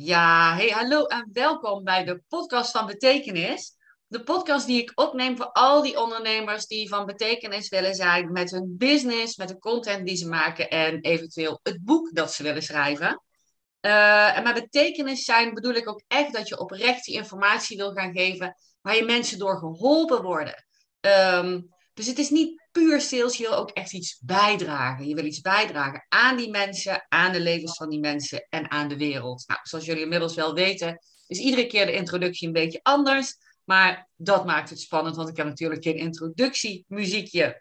Ja, hey, hallo en welkom bij de podcast van Betekenis. De podcast die ik opneem voor al die ondernemers die van betekenis willen zijn met hun business, met de content die ze maken en eventueel het boek dat ze willen schrijven. Uh, en met betekenis zijn bedoel ik ook echt dat je oprecht die informatie wil gaan geven waar je mensen door geholpen worden. Um, dus het is niet puur sales, je wil ook echt iets bijdragen. Je wil iets bijdragen aan die mensen, aan de levens van die mensen en aan de wereld. Nou, zoals jullie inmiddels wel weten, is iedere keer de introductie een beetje anders. Maar dat maakt het spannend, want ik heb natuurlijk geen introductiemuziekje.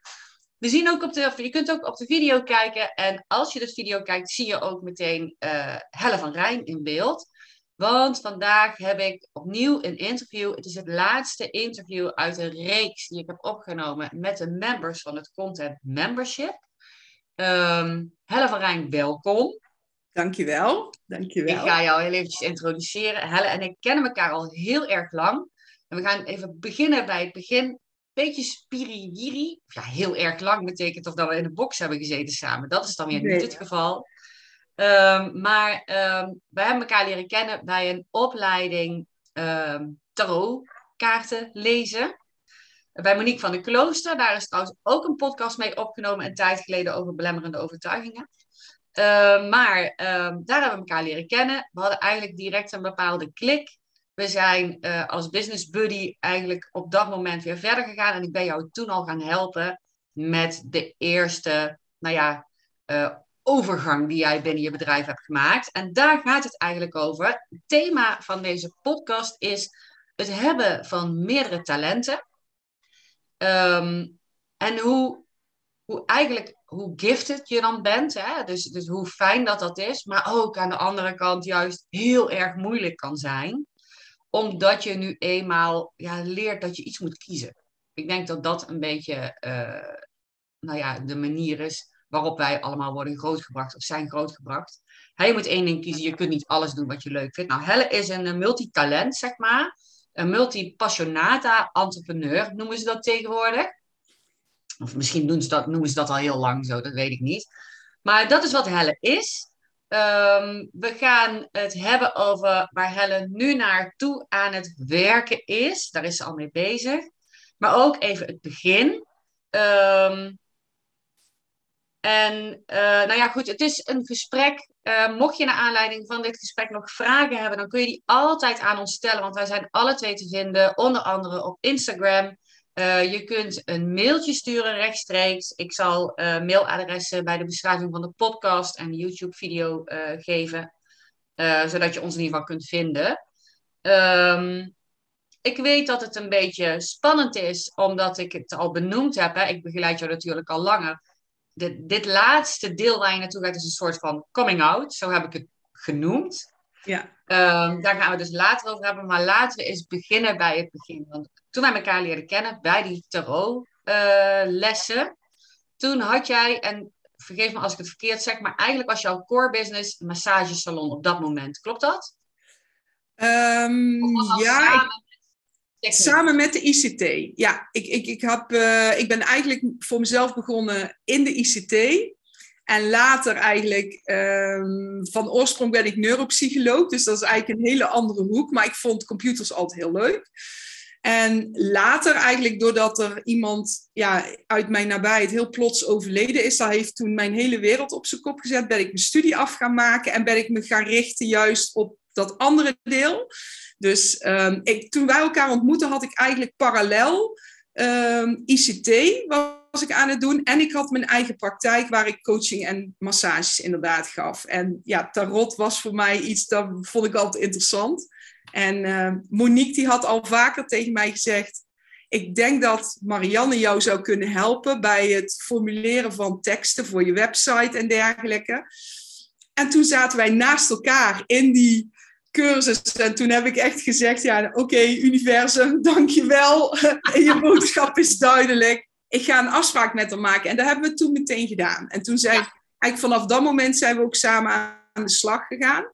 We zien ook op de, je kunt ook op de video kijken. En als je de video kijkt, zie je ook meteen uh, Helle van Rijn in beeld. Want vandaag heb ik opnieuw een interview. Het is het laatste interview uit een reeks die ik heb opgenomen met de members van het Content Membership. Um, Helle van Rijn, welkom. Dankjewel. Dankjewel. Ik ga jou heel eventjes introduceren. Helle en ik kennen elkaar al heel erg lang. En we gaan even beginnen bij het begin. Beetje spiriwiri. Ja, heel erg lang betekent toch dat we in de box hebben gezeten samen. Dat is dan weer niet het geval. Um, maar um, wij hebben elkaar leren kennen bij een opleiding um, tarotkaarten lezen. Bij Monique van de Klooster. Daar is trouwens ook een podcast mee opgenomen een tijd geleden over belemmerende overtuigingen. maar daar hebben we elkaar leren kennen. We hadden eigenlijk direct een bepaalde klik. We zijn uh, als business buddy eigenlijk op dat moment weer verder gegaan. En ik ben jou toen al gaan helpen met de eerste, nou ja, uh, overgang die jij binnen je bedrijf hebt gemaakt. En daar gaat het eigenlijk over. Het thema van deze podcast is het hebben van meerdere talenten. Um, en hoe, hoe eigenlijk hoe gifted je dan bent. Hè? Dus, dus hoe fijn dat dat is. Maar ook aan de andere kant juist heel erg moeilijk kan zijn. Omdat je nu eenmaal ja, leert dat je iets moet kiezen. Ik denk dat dat een beetje uh, nou ja, de manier is waarop wij allemaal worden grootgebracht of zijn grootgebracht. Hij moet één ding kiezen, je kunt niet alles doen wat je leuk vindt. Nou, Helle is een multitalent, zeg maar. Een multipassionata entrepreneur, noemen ze dat tegenwoordig. Of misschien doen ze dat, noemen ze dat al heel lang zo, dat weet ik niet. Maar dat is wat Helle is. Um, we gaan het hebben over waar Helle nu naartoe aan het werken is. Daar is ze al mee bezig. Maar ook even het begin. Um, en uh, nou ja, goed, het is een gesprek. Uh, mocht je naar aanleiding van dit gesprek nog vragen hebben, dan kun je die altijd aan ons stellen, want wij zijn alle twee te vinden, onder andere op Instagram. Uh, je kunt een mailtje sturen rechtstreeks. Ik zal mailadressen bij de beschrijving van de podcast en de YouTube-video geven, zodat je ons in ieder geval kunt vinden. Um, ik weet dat het een beetje spannend is, omdat ik het al benoemd heb. Hè. Ik begeleid jou natuurlijk al langer dit, dit laatste deel waar je naartoe gaat is een soort van coming out. Zo heb ik het genoemd. Ja. Um, daar gaan we dus later over hebben. Maar laten we eens beginnen bij het begin. Want toen wij elkaar leren kennen bij die tarot uh, lessen. Toen had jij, en vergeef me als ik het verkeerd zeg, maar eigenlijk was jouw core business een massagesalon op dat moment. Klopt dat? Um, ja, Samen met de ICT. Ja, ik, ik, ik, heb, uh, ik ben eigenlijk voor mezelf begonnen in de ICT. En later eigenlijk, um, van oorsprong ben ik neuropsycholoog. Dus dat is eigenlijk een hele andere hoek. Maar ik vond computers altijd heel leuk. En later eigenlijk, doordat er iemand ja, uit mijn nabijheid heel plots overleden is, dat heeft toen mijn hele wereld op zijn kop gezet, ben ik mijn studie af gaan maken en ben ik me gaan richten juist op dat andere deel. Dus um, ik, toen wij elkaar ontmoetten, had ik eigenlijk parallel um, ICT was ik aan het doen. En ik had mijn eigen praktijk waar ik coaching en massages inderdaad gaf. En ja, tarot was voor mij iets, dat vond ik altijd interessant. En uh, Monique die had al vaker tegen mij gezegd, ik denk dat Marianne jou zou kunnen helpen bij het formuleren van teksten voor je website en dergelijke. En toen zaten wij naast elkaar in die cursus. En toen heb ik echt gezegd, ja, oké, okay, universum, dankjewel. je boodschap is duidelijk. Ik ga een afspraak met haar maken. En dat hebben we toen meteen gedaan. En toen zijn, eigenlijk vanaf dat moment zijn we ook samen aan de slag gegaan.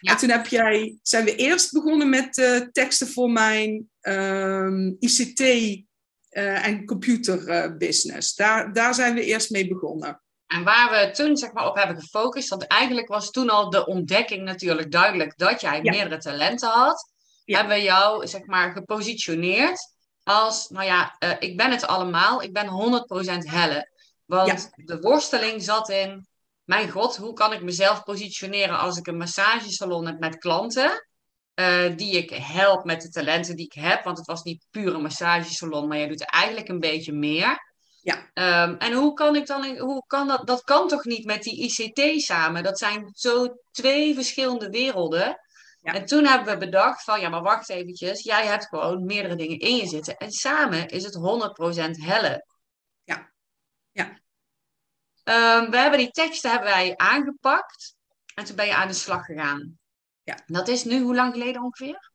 Ja. En toen heb jij, zijn we eerst begonnen met uh, teksten voor mijn um, ehm, ICT uh, eh, en computerbusiness. Uh, daar, daar zijn we eerst mee begonnen. En waar we toen zeg maar, op hebben gefocust, want eigenlijk was toen al de ontdekking natuurlijk duidelijk dat jij meerdere talenten had, hebben we jou zeg maar, gepositioneerd als, nou ja, uh, ik ben het allemaal, ik ben 100% helle. Want de worsteling zat in, mijn god, hoe kan ik mezelf positioneren als ik een massagesalon heb met klanten? Uh, die ik help met de talenten die ik heb. Want het was niet puur een massagesalon, maar je doet eigenlijk een beetje meer. Ja. Um, en hoe kan ik dan, hoe kan dat, dat kan toch niet met die ICT samen? Dat zijn zo twee verschillende werelden. Ja. En toen hebben we bedacht van, ja, maar wacht eventjes, jij hebt gewoon meerdere dingen in je zitten. En samen is het 100% helle. Ja. Ja. Um, we hebben die teksten hebben wij aangepakt en toen ben je aan de slag gegaan. Ja. Dat is nu hoe lang geleden ongeveer?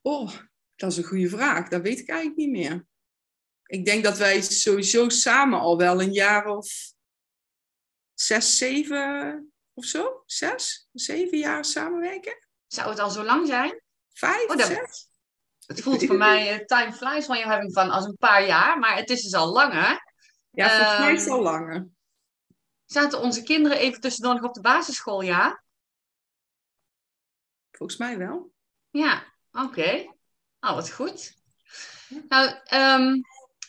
Oh, dat is een goede vraag. Dat weet ik eigenlijk niet meer. Ik denk dat wij sowieso samen al wel een jaar of zes, zeven of zo? Zes, zeven jaar samenwerken? Zou het al zo lang zijn? Vijf, oh, zes? Het voelt voor mij, uh, time flies van je having van als een paar jaar, maar het is dus al langer. Ja, volgens mij is het al ehm, langer. Zaten onze kinderen even tussendoor nog op de basisschool, ja? Volgens mij wel. Ja, oké. Okay. Oh, wat goed. Nou, um,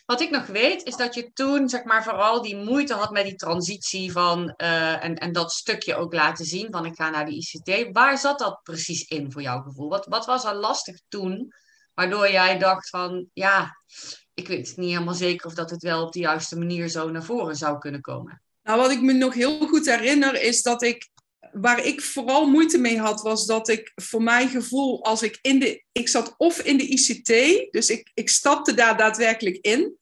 wat ik nog weet, is dat je toen zeg maar vooral die moeite had met die transitie van uh, en, en dat stukje ook laten zien van ik ga naar de ICT. Waar zat dat precies in voor jouw gevoel? Wat, wat was er lastig toen, waardoor jij dacht van ja, ik weet niet helemaal zeker of dat het wel op de juiste manier zo naar voren zou kunnen komen? Nou, wat ik me nog heel goed herinner is dat ik waar ik vooral moeite mee had, was dat ik voor mijn gevoel, als ik in de. Ik zat of in de ICT, dus ik, ik stapte daar daadwerkelijk in.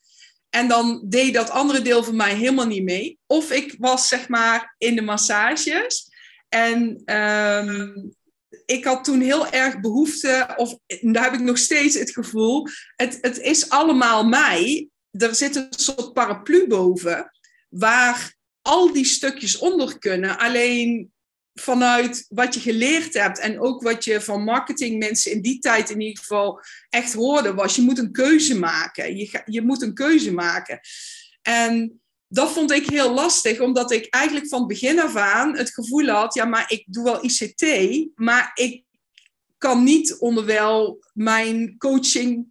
En dan deed dat andere deel van mij helemaal niet mee. Of ik was zeg maar in de massages. En ehm, ik had toen heel erg behoefte, of daar heb ik nog steeds het gevoel, het, het is allemaal mij. Er zit een soort paraplu boven, waar al die stukjes onder kunnen. Alleen vanuit wat je geleerd hebt en ook wat je van marketingmensen in die tijd in ieder geval echt hoorde, was je moet een keuze maken. Je, je moet een keuze maken. En dat vond ik heel lastig, omdat ik eigenlijk van begin af aan het gevoel had, ja, maar ik doe wel ICT, maar ik kan niet onderwijl mijn coaching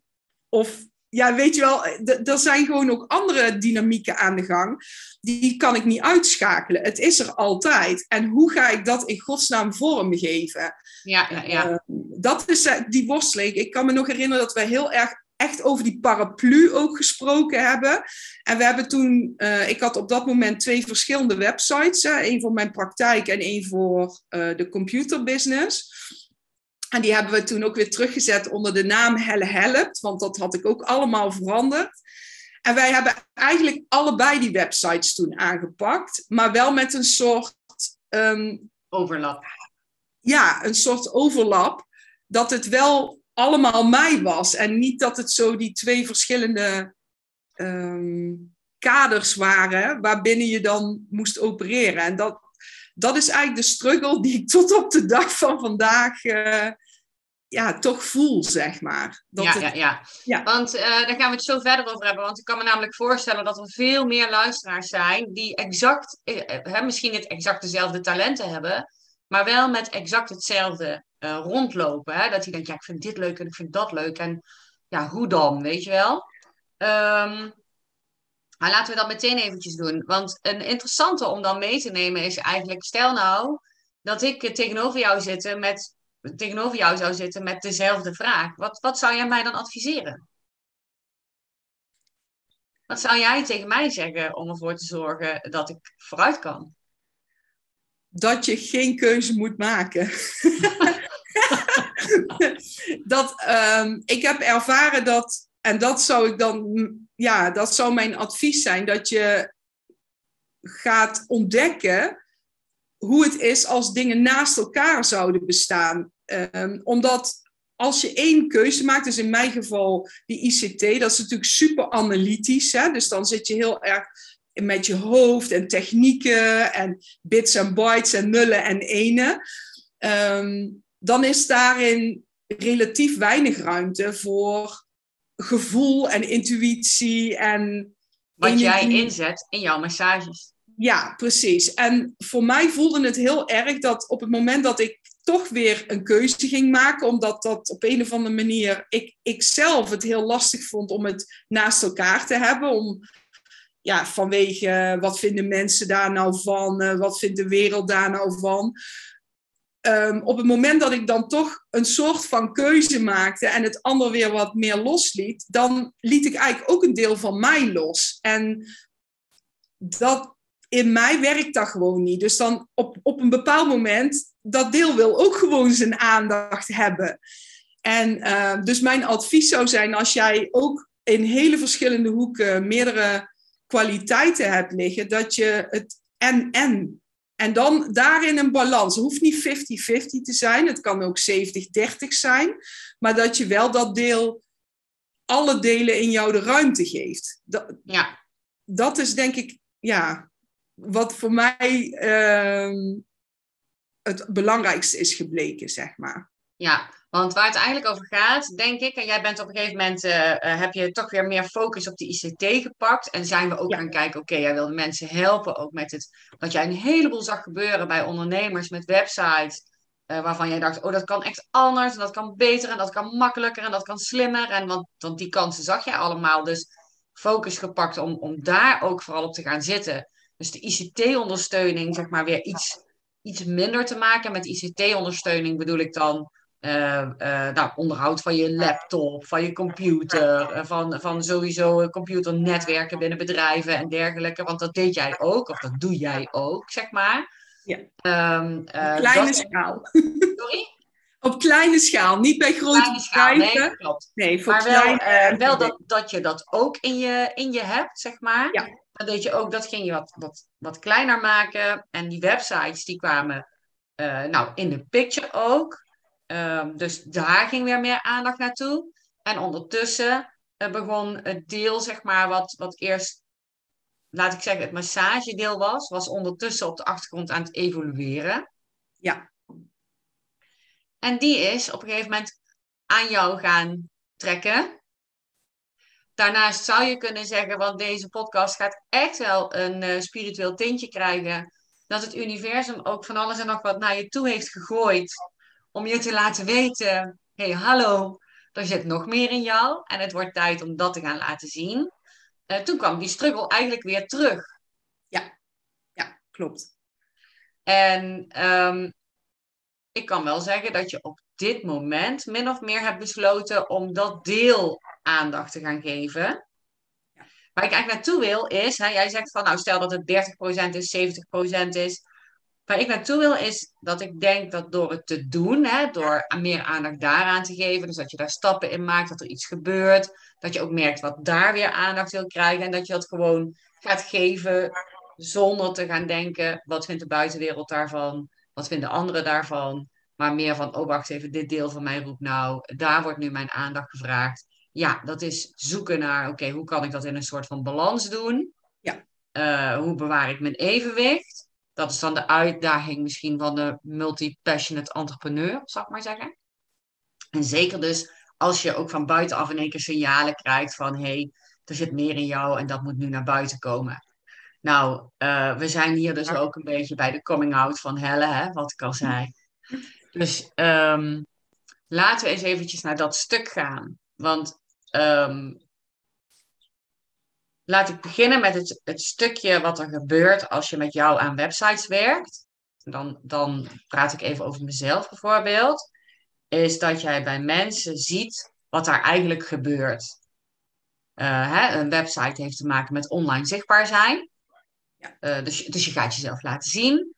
of ja, weet je wel, er zijn gewoon ook andere dynamieken aan de gang. Die kan ik niet uitschakelen. Het is er altijd. En hoe ga ik dat in godsnaam vormgeven? Ja, ja, ja. Uh, dat is uh, die worsteling. Ik kan me nog herinneren dat we heel erg echt over die paraplu ook gesproken hebben. En we hebben toen, uh, ik had op dat moment twee verschillende websites. Hè, één voor mijn praktijk en één voor de computerbusiness. En die hebben we toen ook weer teruggezet onder de naam Helle Helpt, want dat had ik ook allemaal veranderd. En wij hebben eigenlijk allebei die websites toen aangepakt, maar wel met een soort. Um, overlap. Ja, een soort overlap. Dat het wel allemaal mij was en niet dat het zo die twee verschillende um, kaders waren waarbinnen je dan moest opereren. En dat, dat is eigenlijk de struggle die ik tot op de dag van vandaag uh, ja, toch voel, zeg maar. Dat ja, ja, ja, ja, Want uh, daar gaan we het zo verder over hebben. Want ik kan me namelijk voorstellen dat er veel meer luisteraars zijn die exact, uh, misschien het exact dezelfde talenten hebben, maar wel met exact hetzelfde rondlopen. Hè? Dat hij denkt, ja, ik vind dit leuk en ik vind dat leuk. En ja, hoe dan, weet je wel? Um, maar laten we dat meteen eventjes doen. Want een interessante om dan mee te nemen is eigenlijk, stel nou dat ik tegenover jou, zitten met, tegenover jou zou zitten met dezelfde vraag. Wat, wat zou jij mij dan adviseren? Wat zou jij tegen mij zeggen om ervoor te zorgen dat ik vooruit kan? Dat je geen keuze moet maken. dat, um, ik heb ervaren dat, en dat zou ik dan ja, dat zou mijn advies zijn, dat je gaat ontdekken hoe het is als dingen naast elkaar zouden bestaan. Um, omdat als je één keuze maakt, dus in mijn geval die ICT, dat is natuurlijk super analytisch. Hè? Dus dan zit je heel erg met je hoofd en technieken en bits en bytes en nullen en enen. Um, dan is daarin relatief weinig ruimte voor gevoel en intuïtie en wat jij inzet in jouw massages. Ja, precies. En voor mij voelde het heel erg dat op het moment dat ik toch weer een keuze ging maken, omdat dat op een of andere manier ik, ik zelf het heel lastig vond om het naast elkaar te hebben. Om, ja, vanwege wat vinden mensen daar nou van, uh, wat vindt de wereld daar nou van. Um, op het moment dat ik dan toch een soort van keuze maakte en het ander weer wat meer losliet, dan liet ik eigenlijk ook een deel van mij los. En dat, in mij werkt dat gewoon niet. Dus dan op, op een bepaald moment, dat deel wil ook gewoon zijn aandacht hebben. En uh, dus mijn advies zou zijn, als jij ook in hele verschillende hoeken meerdere kwaliteiten hebt liggen, dat je het en-en. En dan daarin een balans. Het hoeft niet 50-50 te zijn, het kan ook 70-30 zijn, maar dat je wel dat deel, alle delen in jou de ruimte geeft. Dat, ja. dat is denk ik, ja, wat voor mij uh, het belangrijkste is gebleken, zeg maar. Ja, want waar het eigenlijk over gaat, denk ik, en jij bent op een gegeven moment, uh, heb je toch weer meer focus op de ICT gepakt. En zijn we ook gaan kijken, oké, jij wilde mensen helpen ook met het, wat jij een heleboel zag gebeuren bij ondernemers met websites. Uh, waarvan jij dacht, oh, dat kan echt anders, en dat kan beter, en dat kan makkelijker, en dat kan slimmer. En want, want die kansen zag jij allemaal. Dus focus gepakt om, om daar ook vooral op te gaan zitten. Dus de ICT-ondersteuning, zeg maar, weer iets, iets minder te maken. Met ICT-ondersteuning bedoel ik dan uh, uh, nou, onderhoud van je laptop, van je computer, uh, van, van sowieso computernetwerken binnen bedrijven en dergelijke. Want dat deed jij ook, of dat doe jij ook, zeg maar. Ja. Um, kleine schaal. Sorry? Op kleine schaal, niet bij grote bedrijven. Nee, klopt. Nee, voor maar wel, wel dat, dat je dat ook in je, in je hebt, zeg maar. Ja. Dan deed je ook, dat ging je wat, wat, wat kleiner maken. En die websites, die kwamen nou, in de picture ook. Um, dus daar ging weer meer aandacht naartoe. En ondertussen uh, begon het deel, zeg maar, wat, wat eerst, laat ik zeggen, het massagedeel was, was ondertussen op de achtergrond aan het evolueren. Ja. En die is op een gegeven moment aan jou gaan trekken. Daarnaast zou je kunnen zeggen, want deze podcast gaat echt wel een uh, spiritueel tintje krijgen, dat het universum ook van alles en nog wat naar je toe heeft gegooid om je te laten weten: hey, hallo, er zit nog meer in jou en het wordt tijd om dat te gaan laten zien. Uh, toen kwam die struggle eigenlijk weer terug. Ja, ja klopt. En um, ik kan wel zeggen dat je op dit moment min of meer hebt besloten om dat deel aandacht te gaan geven. Waar ik eigenlijk naartoe wil is, hè, jij zegt van nou stel dat het 30% is, 70% is. Waar ik naartoe wil is dat ik denk dat door het te doen, hè, door meer aandacht daaraan te geven, dus dat je daar stappen in maakt, dat er iets gebeurt, dat je ook merkt wat daar weer aandacht wil krijgen en dat je dat gewoon gaat geven zonder te gaan denken, wat vindt de buitenwereld daarvan, wat vinden anderen daarvan, maar meer van, oh wacht even, dit deel van mij roept nou, daar wordt nu mijn aandacht gevraagd. Ja, dat is zoeken naar, oké, hoe kan ik dat in een soort van balans doen? Ja. Uh, hoe bewaar ik mijn evenwicht? dat is dan de uitdaging misschien van de multi-passionate entrepreneur, zou ik maar zeggen. En zeker dus als je ook van buitenaf in één keer signalen krijgt van hé, hey, er zit meer in jou en dat moet nu naar buiten komen. Nou, uh, we zijn hier dus ook een beetje bij de coming out van Helle, hè, wat ik al zei. Dus um, laten we eens eventjes naar dat stuk gaan. Want um, Laat ik beginnen met het, het stukje wat er gebeurt als je met jou aan websites werkt. Dan, dan praat ik even over mezelf bijvoorbeeld. Is dat jij bij mensen ziet wat daar eigenlijk gebeurt. Uh, hè, een website heeft te maken met online zichtbaar zijn. Ja. Uh, dus, dus je gaat jezelf laten zien.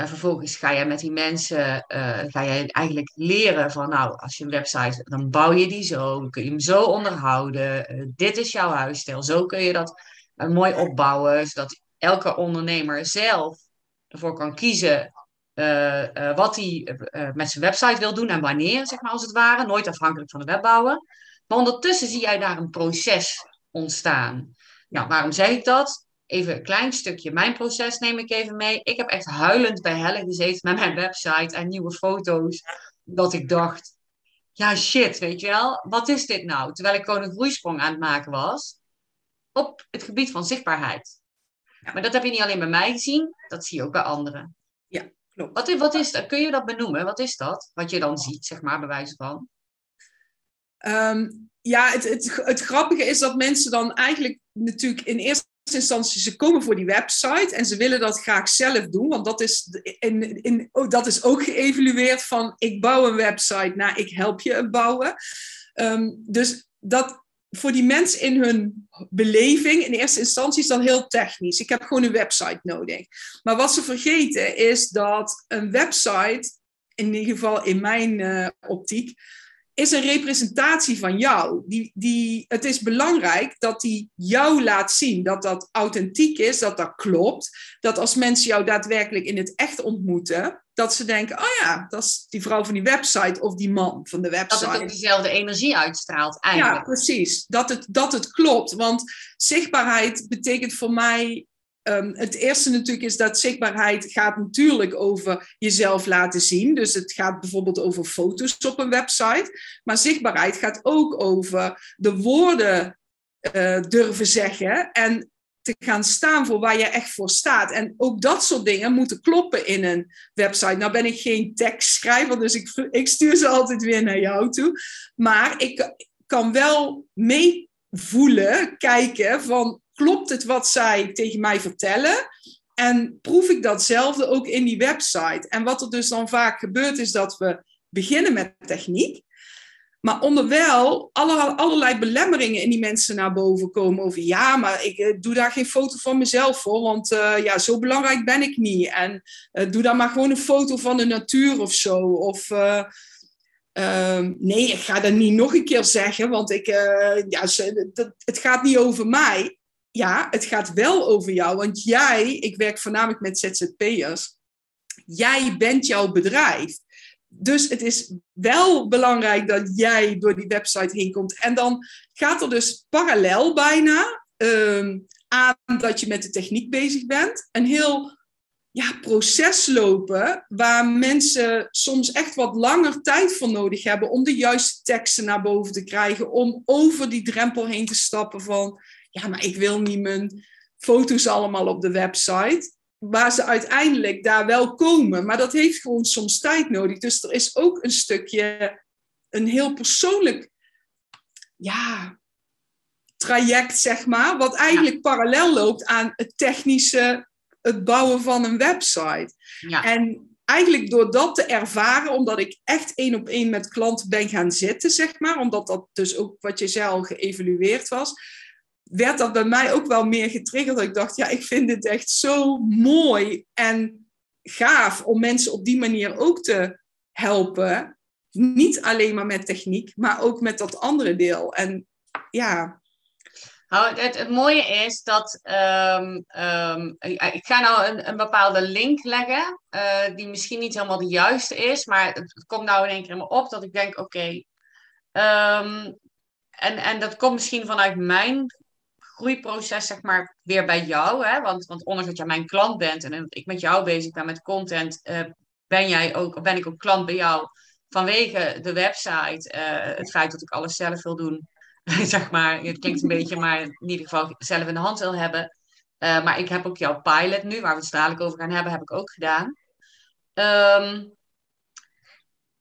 Uh, vervolgens ga je met die mensen, ga je eigenlijk leren van nou, als je een website, dan bouw je die zo, dan kun je hem zo onderhouden. dit is jouw huisstijl, zo kun je dat mooi opbouwen, zodat elke ondernemer zelf ervoor kan kiezen wat hij met zijn website wil doen en wanneer, zeg maar als het ware. Nooit afhankelijk van de webbouwer. Maar ondertussen zie jij daar een proces ontstaan. Nou, waarom zeg ik dat? Even een klein stukje mijn proces neem ik even mee. Ik heb echt huilend bij Helle gezeten met mijn website en nieuwe foto's. Dat ik dacht, ja shit, weet je wel, wat is dit nou? Terwijl ik gewoon een groeisprong aan het maken was. op het gebied van zichtbaarheid. Maar dat heb je niet alleen bij mij gezien, dat zie je ook bij anderen. Ja, klopt. Wat, wat is dat? Kun je dat benoemen? Wat is dat? Wat je dan ziet, zeg maar, bij wijze van? Ehm, ja, het, het, het grappige is dat mensen dan eigenlijk natuurlijk in eerste instantie, ze komen voor die website en ze willen dat graag zelf doen, want dat is, in, in, oh, dat is ook geëvalueerd van ik bouw een website naar ik help je bouwen. Ehm, dus dat voor die mensen in hun beleving in eerste instantie is dat heel technisch. Ik heb gewoon een website nodig. Maar wat ze vergeten is dat een website, in ieder geval in mijn uh, optiek, is een representatie van jou. Die, die, het is belangrijk dat die jou laat zien, dat dat authentiek is, dat dat klopt. Dat als mensen jou daadwerkelijk in het echt ontmoeten, dat ze denken, oh ja, dat is die vrouw van die website of die man van de website. Dat het ook dezelfde energie uitstraalt eigenlijk. Ja, precies. Dat het, dat het klopt. Want zichtbaarheid betekent voor mij Ehm, het eerste natuurlijk is dat zichtbaarheid gaat natuurlijk over jezelf laten zien. Dus het gaat bijvoorbeeld over foto's op een website. Maar zichtbaarheid gaat ook over de woorden uh, durven zeggen en te gaan staan voor waar je echt voor staat. En ook dat soort dingen moeten kloppen in een website. Nou ben ik geen tekstschrijver, dus ik, ik stuur ze altijd weer naar jou toe. Maar ik kan wel meevoelen, kijken van klopt het wat zij tegen mij vertellen? En proef ik datzelfde ook in die website? En wat er dus dan vaak gebeurt, is dat we beginnen met techniek. Maar onderwijl alle, allerlei belemmeringen in die mensen naar boven komen. Over ja, maar ik eh, doe daar geen foto van mezelf voor. Want uh, ja, zo belangrijk ben ik niet. En uh, doe daar maar gewoon een foto van de natuur of zo. Of ehm, nee, ik ga dat niet nog een keer zeggen. Want ik, ja, het gaat niet over mij ja, het gaat wel over jou, want jij, ik werk voornamelijk met ZZP'ers, jij bent jouw bedrijf. Dus het is wel belangrijk dat jij door die website heen komt. En dan gaat er dus parallel bijna um, aan dat je met de techniek bezig bent, een heel ja, proces lopen waar mensen soms echt wat langer tijd voor nodig hebben om de juiste teksten naar boven te krijgen, om over die drempel heen te stappen van ja, maar ik wil niet mijn foto's allemaal op de website. Waar ze uiteindelijk daar wel komen. Maar dat heeft gewoon soms tijd nodig. Dus er is ook een stukje, een heel persoonlijk ja, traject, zeg maar. Wat eigenlijk parallel loopt aan het technische, het bouwen van een website. Ja. En eigenlijk door dat te ervaren, omdat ik echt één op één met klanten ben gaan zitten, zeg maar. Omdat dat dus ook, wat je zei, al geëvalueerd was werd dat bij mij ook wel meer getriggerd. Dat ik dacht, ja, ik vind dit echt zo mooi en gaaf om mensen op die manier ook te helpen. Niet alleen maar met techniek, maar ook met dat andere deel. En ja. Nou, het, het mooie is dat um, um, ik ga nou een, een bepaalde link leggen, uh, die misschien niet helemaal de juiste is, maar het, komt nou in één keer me op dat ik denk, oké, um, en, en dat komt misschien vanuit mijn groeiproces, zeg maar, weer bij jou. Hè? Want, want ondanks dat jij mijn klant bent en ik met jou bezig ben met content, uh, ben, jij ook, ben ik ook klant bij jou vanwege de website. Uh, het feit dat ik alles zelf wil doen. zeg maar, het klinkt een beetje, maar in ieder geval zelf in de hand wil hebben. Uh, maar ik heb ook jouw pilot nu, waar we het dadelijk over gaan hebben, heb ik ook gedaan. Um,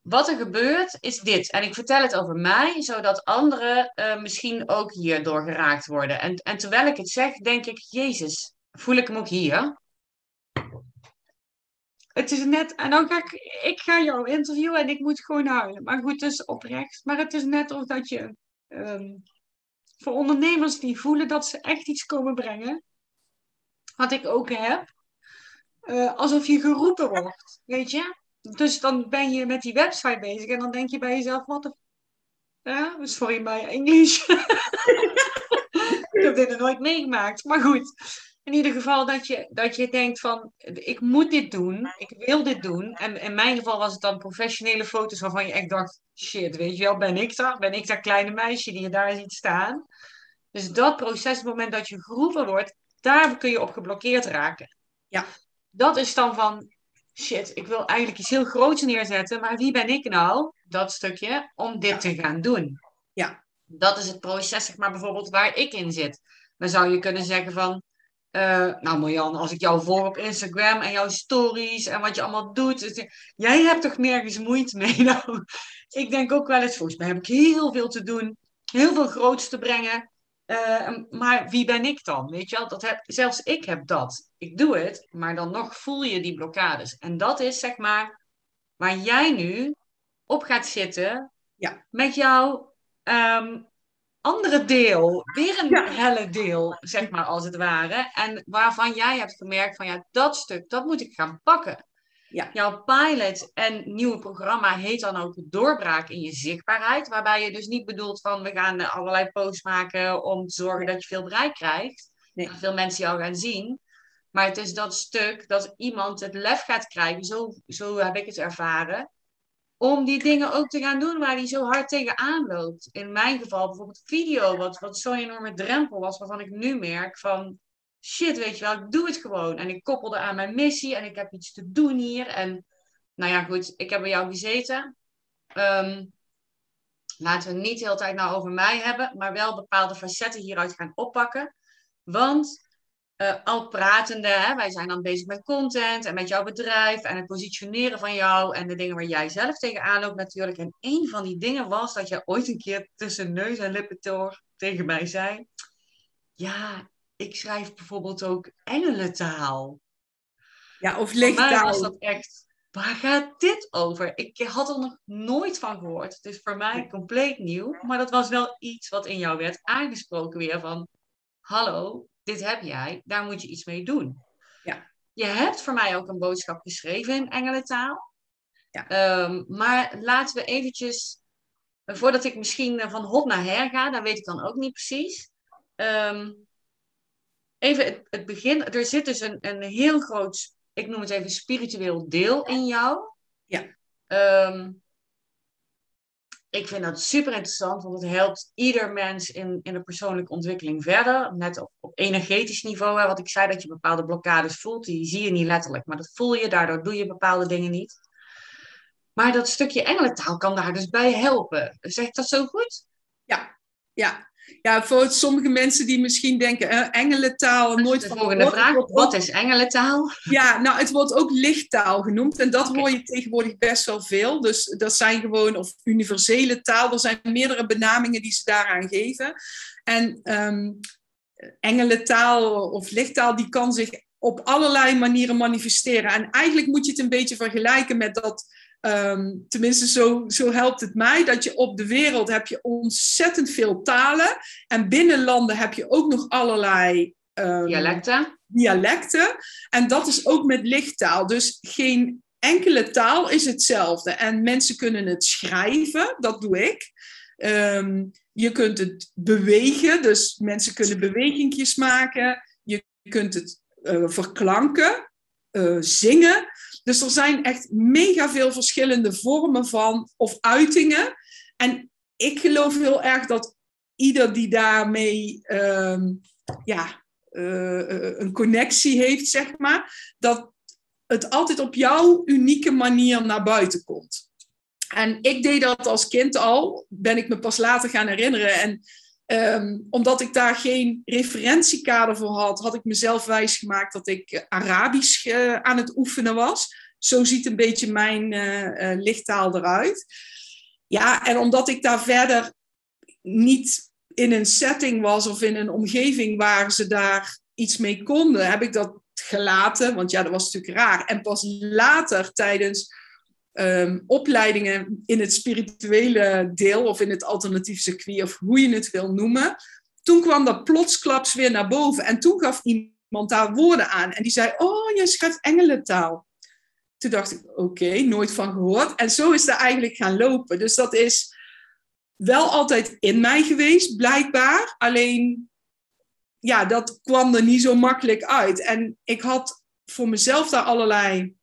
wat er gebeurt is dit. En ik vertel het over mij, zodat anderen uh, misschien ook hierdoor geraakt worden. En, en terwijl ik het zeg, denk ik, Jezus, voel ik hem ook hier? Het is net, en dan ga ik, ik ga jou interviewen en ik moet gewoon huilen. Maar goed, is oprecht. Maar het is net of dat je, um, voor ondernemers die voelen dat ze echt iets komen brengen, wat ik ook heb, uh, alsof je geroepen wordt, weet je? Dus dan ben je met die website bezig en dan denk je bij jezelf, wat de... Sorry, my English. ik heb dit nog nooit meegemaakt. Maar goed, in ieder geval dat je, dat je denkt van, ik moet dit doen, ik wil dit doen. En in mijn geval was het dan professionele foto's waarvan je echt dacht, shit, weet je wel, ben ik dat? Ben ik dat kleine meisje die je daar ziet staan? Dus dat proces, het moment dat je geroepen wordt, daar kun je op geblokkeerd raken. Ja. Dat is dan van, shit, ik wil eigenlijk iets heel groots neerzetten, maar wie ben ik nou, dat stukje, om dit te gaan doen? Ja. Dat is het proces, zeg maar, bijvoorbeeld waar ik in zit. Dan zou je kunnen zeggen van, uh, nou Marjan, als ik jou volg op Instagram en jouw stories en wat je allemaal doet, jij hebt toch nergens moeite mee? Nou, ik denk ook wel eens, volgens mij heb ik heel veel te doen, heel veel groots te brengen. Uh, maar wie ben ik dan? Weet je wel, dat heb, zelfs ik heb dat. Ik doe het, maar dan nog voel je die blokkades. En dat is zeg maar waar jij nu op gaat zitten ja. met jouw um, andere deel, weer een ja. helle deel, zeg maar, als het ware. En waarvan jij hebt gemerkt van, ja, dat stuk, dat moet ik gaan pakken. Ja. Jouw pilot en nieuwe programma heet dan ook doorbraak in je zichtbaarheid. Waarbij je dus niet bedoelt van, we gaan allerlei posts maken om te zorgen dat je veel bereik krijgt. Nee. Dat veel mensen jou gaan zien. Maar het is dat stuk dat iemand het lef gaat krijgen, zo, zo heb ik het ervaren om die dingen ook te gaan doen waar hij zo hard tegenaan loopt. In mijn geval bijvoorbeeld video, wat, wat zo'n enorme drempel was, waarvan ik nu merk van, shit, weet je wel, ik doe het gewoon. En ik koppelde aan mijn missie en ik heb iets te doen hier. En nou ja, goed, ik heb bij jou gezeten. Ehm, laten we niet de hele tijd nou over mij hebben, maar wel bepaalde facetten hieruit gaan oppakken. Want uh, al pratende, hè, wij zijn dan bezig met content en met jouw bedrijf en het positioneren van jou en de dingen waar jij zelf tegenaan loopt natuurlijk. En een van die dingen was dat je ooit een keer tussen neus en lippen door tegen mij zei, ja, ik schrijf bijvoorbeeld ook engelentaal. Ja, of lichttaal. Was dat echt, waar gaat dit over? Ik had er nog nooit van gehoord. Het is voor mij compleet nieuw, maar dat was wel iets wat in jou werd aangesproken weer van, hallo, dit heb jij, daar moet je iets mee doen. Ja. Je hebt voor mij ook een boodschap geschreven in engelentaal. Ja. Um, maar laten we eventjes, voordat ik misschien van hot naar her ga, dat weet ik dan ook niet precies. Um, even het, het, begin. Er zit dus een, een heel groot, ik noem het even spiritueel deel in jou. Ja. Um, ik vind dat super interessant, want het helpt ieder mens in, in de persoonlijke ontwikkeling verder. Net op, op energetisch niveau, hè, wat ik zei, dat je bepaalde blokkades voelt, die zie je niet letterlijk, maar dat voel je, daardoor doe je bepaalde dingen niet. Maar dat stukje engelentaal kan daar dus bij helpen. Zeg ik dat zo goed? Ja, ja. Ja, voor sommige mensen die misschien denken, eh, engelentaal, nooit de volgende vraag, wat is engelentaal? Ja, nou, het wordt ook lichttaal genoemd en dat hoor je tegenwoordig best wel veel. Dus dat zijn gewoon, of universele taal, er zijn meerdere benamingen die ze daaraan geven. En um, engelentaal of lichttaal, die kan zich op allerlei manieren manifesteren. En eigenlijk moet je het een beetje vergelijken met dat Um, tenminste, zo, zo helpt het mij dat je op de wereld heb je ontzettend veel talen. En binnen landen heb je ook nog allerlei um, dialecten. dialecten. En dat is ook met lichttaal. Dus geen enkele taal is hetzelfde. En mensen kunnen het schrijven, dat doe ik. Um, je kunt het bewegen, dus mensen kunnen bewegingjes maken. Je kunt het uh, verklanken, uh, zingen. Dus er zijn echt mega veel verschillende vormen van of uitingen. En ik geloof heel erg dat ieder die daarmee uh, ja, uh, een connectie heeft, zeg maar, dat het altijd op jouw unieke manier naar buiten komt. En ik deed dat als kind al, ben ik me pas later gaan herinneren. En um, omdat ik daar geen referentiekader voor had, had ik mezelf wijsgemaakt dat ik Arabisch uh, aan het oefenen was. Zo ziet een beetje mijn uh, lichttaal eruit. Ja, en omdat ik daar verder niet in een setting was of in een omgeving waar ze daar iets mee konden, heb ik dat gelaten. Want ja, dat was natuurlijk raar. En pas later tijdens um, opleidingen in het spirituele deel of in het alternatief circuit of hoe je het wil noemen, toen kwam dat plotsklaps weer naar boven. En toen gaf iemand daar woorden aan. En die zei, oh, je schrijft engelentaal. Toen dacht ik, oké, nooit van gehoord. En zo is dat eigenlijk gaan lopen. Dus dat is wel altijd in mij geweest, blijkbaar. Alleen, ja, dat kwam er niet zo makkelijk uit. En ik had voor mezelf daar allerlei.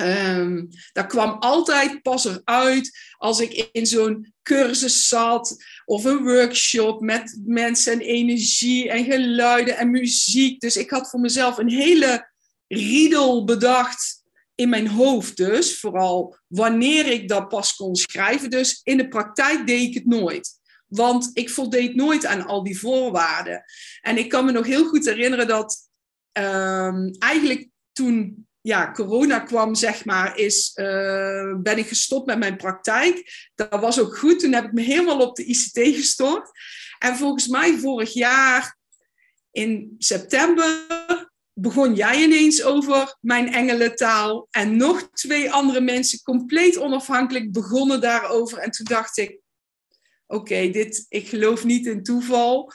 Um, dat kwam altijd pas eruit als ik in zo'n cursus zat of een workshop met mensen en energie en geluiden en muziek. Dus ik had voor mezelf een hele riedel bedacht in mijn hoofd dus, vooral wanneer ik dat pas kon schrijven. Dus in de praktijk deed ik het nooit. Want ik voldeed nooit aan al die voorwaarden. En ik kan me nog heel goed herinneren dat ehm, eigenlijk toen ja, corona kwam, zeg maar, is, uh, ben ik gestopt met mijn praktijk. Dat was ook goed. Toen heb ik me helemaal op de ICT gestort. En volgens mij vorig jaar in september begon jij ineens over mijn engelentaal. En nog twee andere mensen, compleet onafhankelijk, begonnen daarover. En toen dacht ik, oké, dit, ik geloof niet in toeval.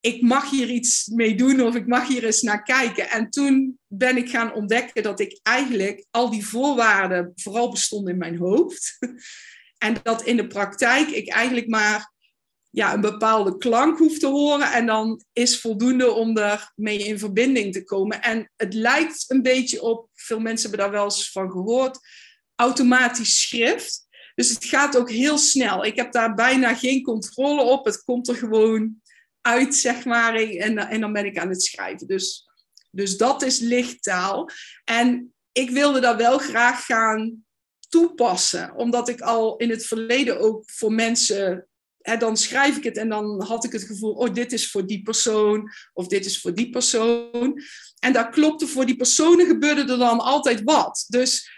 Ik mag hier iets mee doen of ik mag hier eens naar kijken. En toen ben ik gaan ontdekken dat ik eigenlijk al die voorwaarden vooral bestonden in mijn hoofd. En dat in de praktijk ik eigenlijk maar ja, een bepaalde klank hoeft te horen en dan is voldoende om mee in verbinding te komen. En het lijkt een beetje op, veel mensen hebben daar wel eens van gehoord, automatisch schrift. Dus het gaat ook heel snel. Ik heb daar bijna geen controle op. Het komt er gewoon uit, zeg maar. En, en dan ben ik aan het schrijven. Dus, dus dat is lichttaal. En ik wilde dat wel graag gaan toepassen. Omdat ik al in het verleden ook voor mensen en dan schrijf ik het en dan had ik het gevoel, oh, dit is voor die persoon of dit is voor die persoon. En dat klopte voor die personen, gebeurde er dan altijd wat. Dus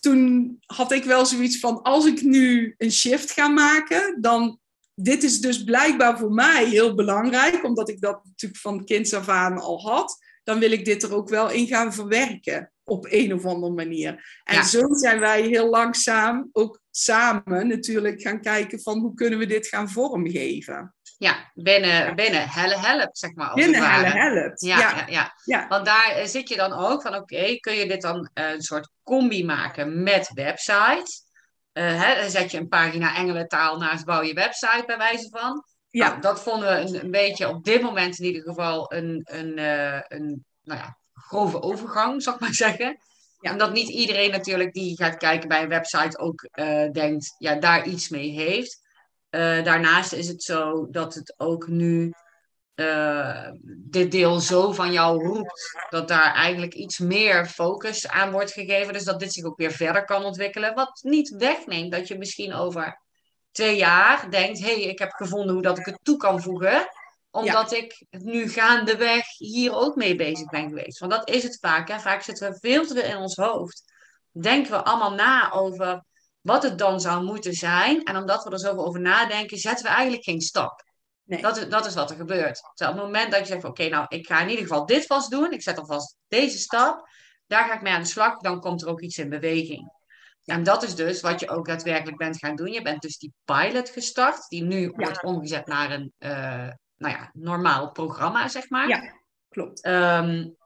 toen had ik wel zoiets van, als ik nu een shift ga maken, dan, dit is dus blijkbaar voor mij heel belangrijk, omdat ik dat natuurlijk van kinds af aan al had, dan wil ik dit er ook wel in gaan verwerken op een of andere manier. En zo zijn wij heel langzaam ook samen natuurlijk gaan kijken van hoe kunnen we dit gaan vormgeven. Ja, binnen, binnen Helle Help, zeg maar. binnen Helle Help, ja, ja. Ja, ja. Want daar eh, zit je dan ook van, oké, kun je dit dan een soort combi maken met website? Uh, hè, dan zet je een pagina Engelentaal naast, bouw je website bij wijze van. Ja. Nou, dat vonden we een, een, beetje op dit moment in ieder geval een, een, een nou ja, grove overgang, zal ik maar zeggen. Ja. Omdat niet iedereen natuurlijk die gaat kijken bij een website ook uh, denkt, ja, daar iets mee heeft. Uh, daarnaast is het zo dat het ook nu uh, dit deel zo van jou roept, dat daar eigenlijk iets meer focus aan wordt gegeven. Dus dat dit zich ook weer verder kan ontwikkelen. Wat niet wegneemt dat je misschien over twee jaar denkt, hé, hey, ik heb gevonden hoe dat ik het toe kan voegen omdat ik nu gaandeweg hier ook mee bezig ben geweest. Want dat is het vaak. Hè? Vaak zitten we veel te veel in ons hoofd. Denken we allemaal na over wat het dan zou moeten zijn. En omdat we er zoveel over nadenken, zetten we eigenlijk geen stap. Nee. Dat, is, dat is wat er gebeurt. Dus op het moment dat je zegt, oké, nou, ik ga in ieder geval dit vast doen. Ik zet alvast deze stap. Daar ga ik mee aan de slag. Dan komt er ook iets in beweging. En dat is dus wat je ook daadwerkelijk bent gaan doen. Je bent dus die pilot gestart, die nu wordt omgezet naar een, uh, nou ja, normaal programma, zeg maar. Ja, klopt. Um,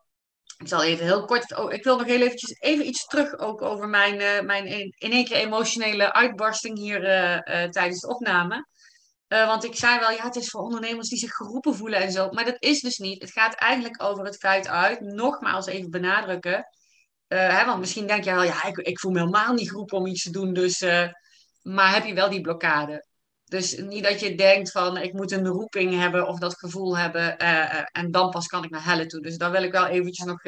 ik zal even heel kort. Oh, ik wil nog heel eventjes even iets terug ook over mijn, uh, mijn in, in één keer emotionele uitbarsting hier uh, tijdens de opname. Want ik zei wel, ja, het is voor ondernemers die zich geroepen voelen en zo. Maar dat is dus niet. Het gaat eigenlijk over het feit uit, nogmaals even benadrukken. Hè, want misschien denk je wel, ja, ik, ik voel me helemaal niet geroepen om iets te doen. Dus, maar heb je wel die blokkade? Dus niet dat je denkt van ik moet een roeping hebben of dat gevoel hebben en dan pas kan ik naar helle toe. Dus daar wil ik wel eventjes nog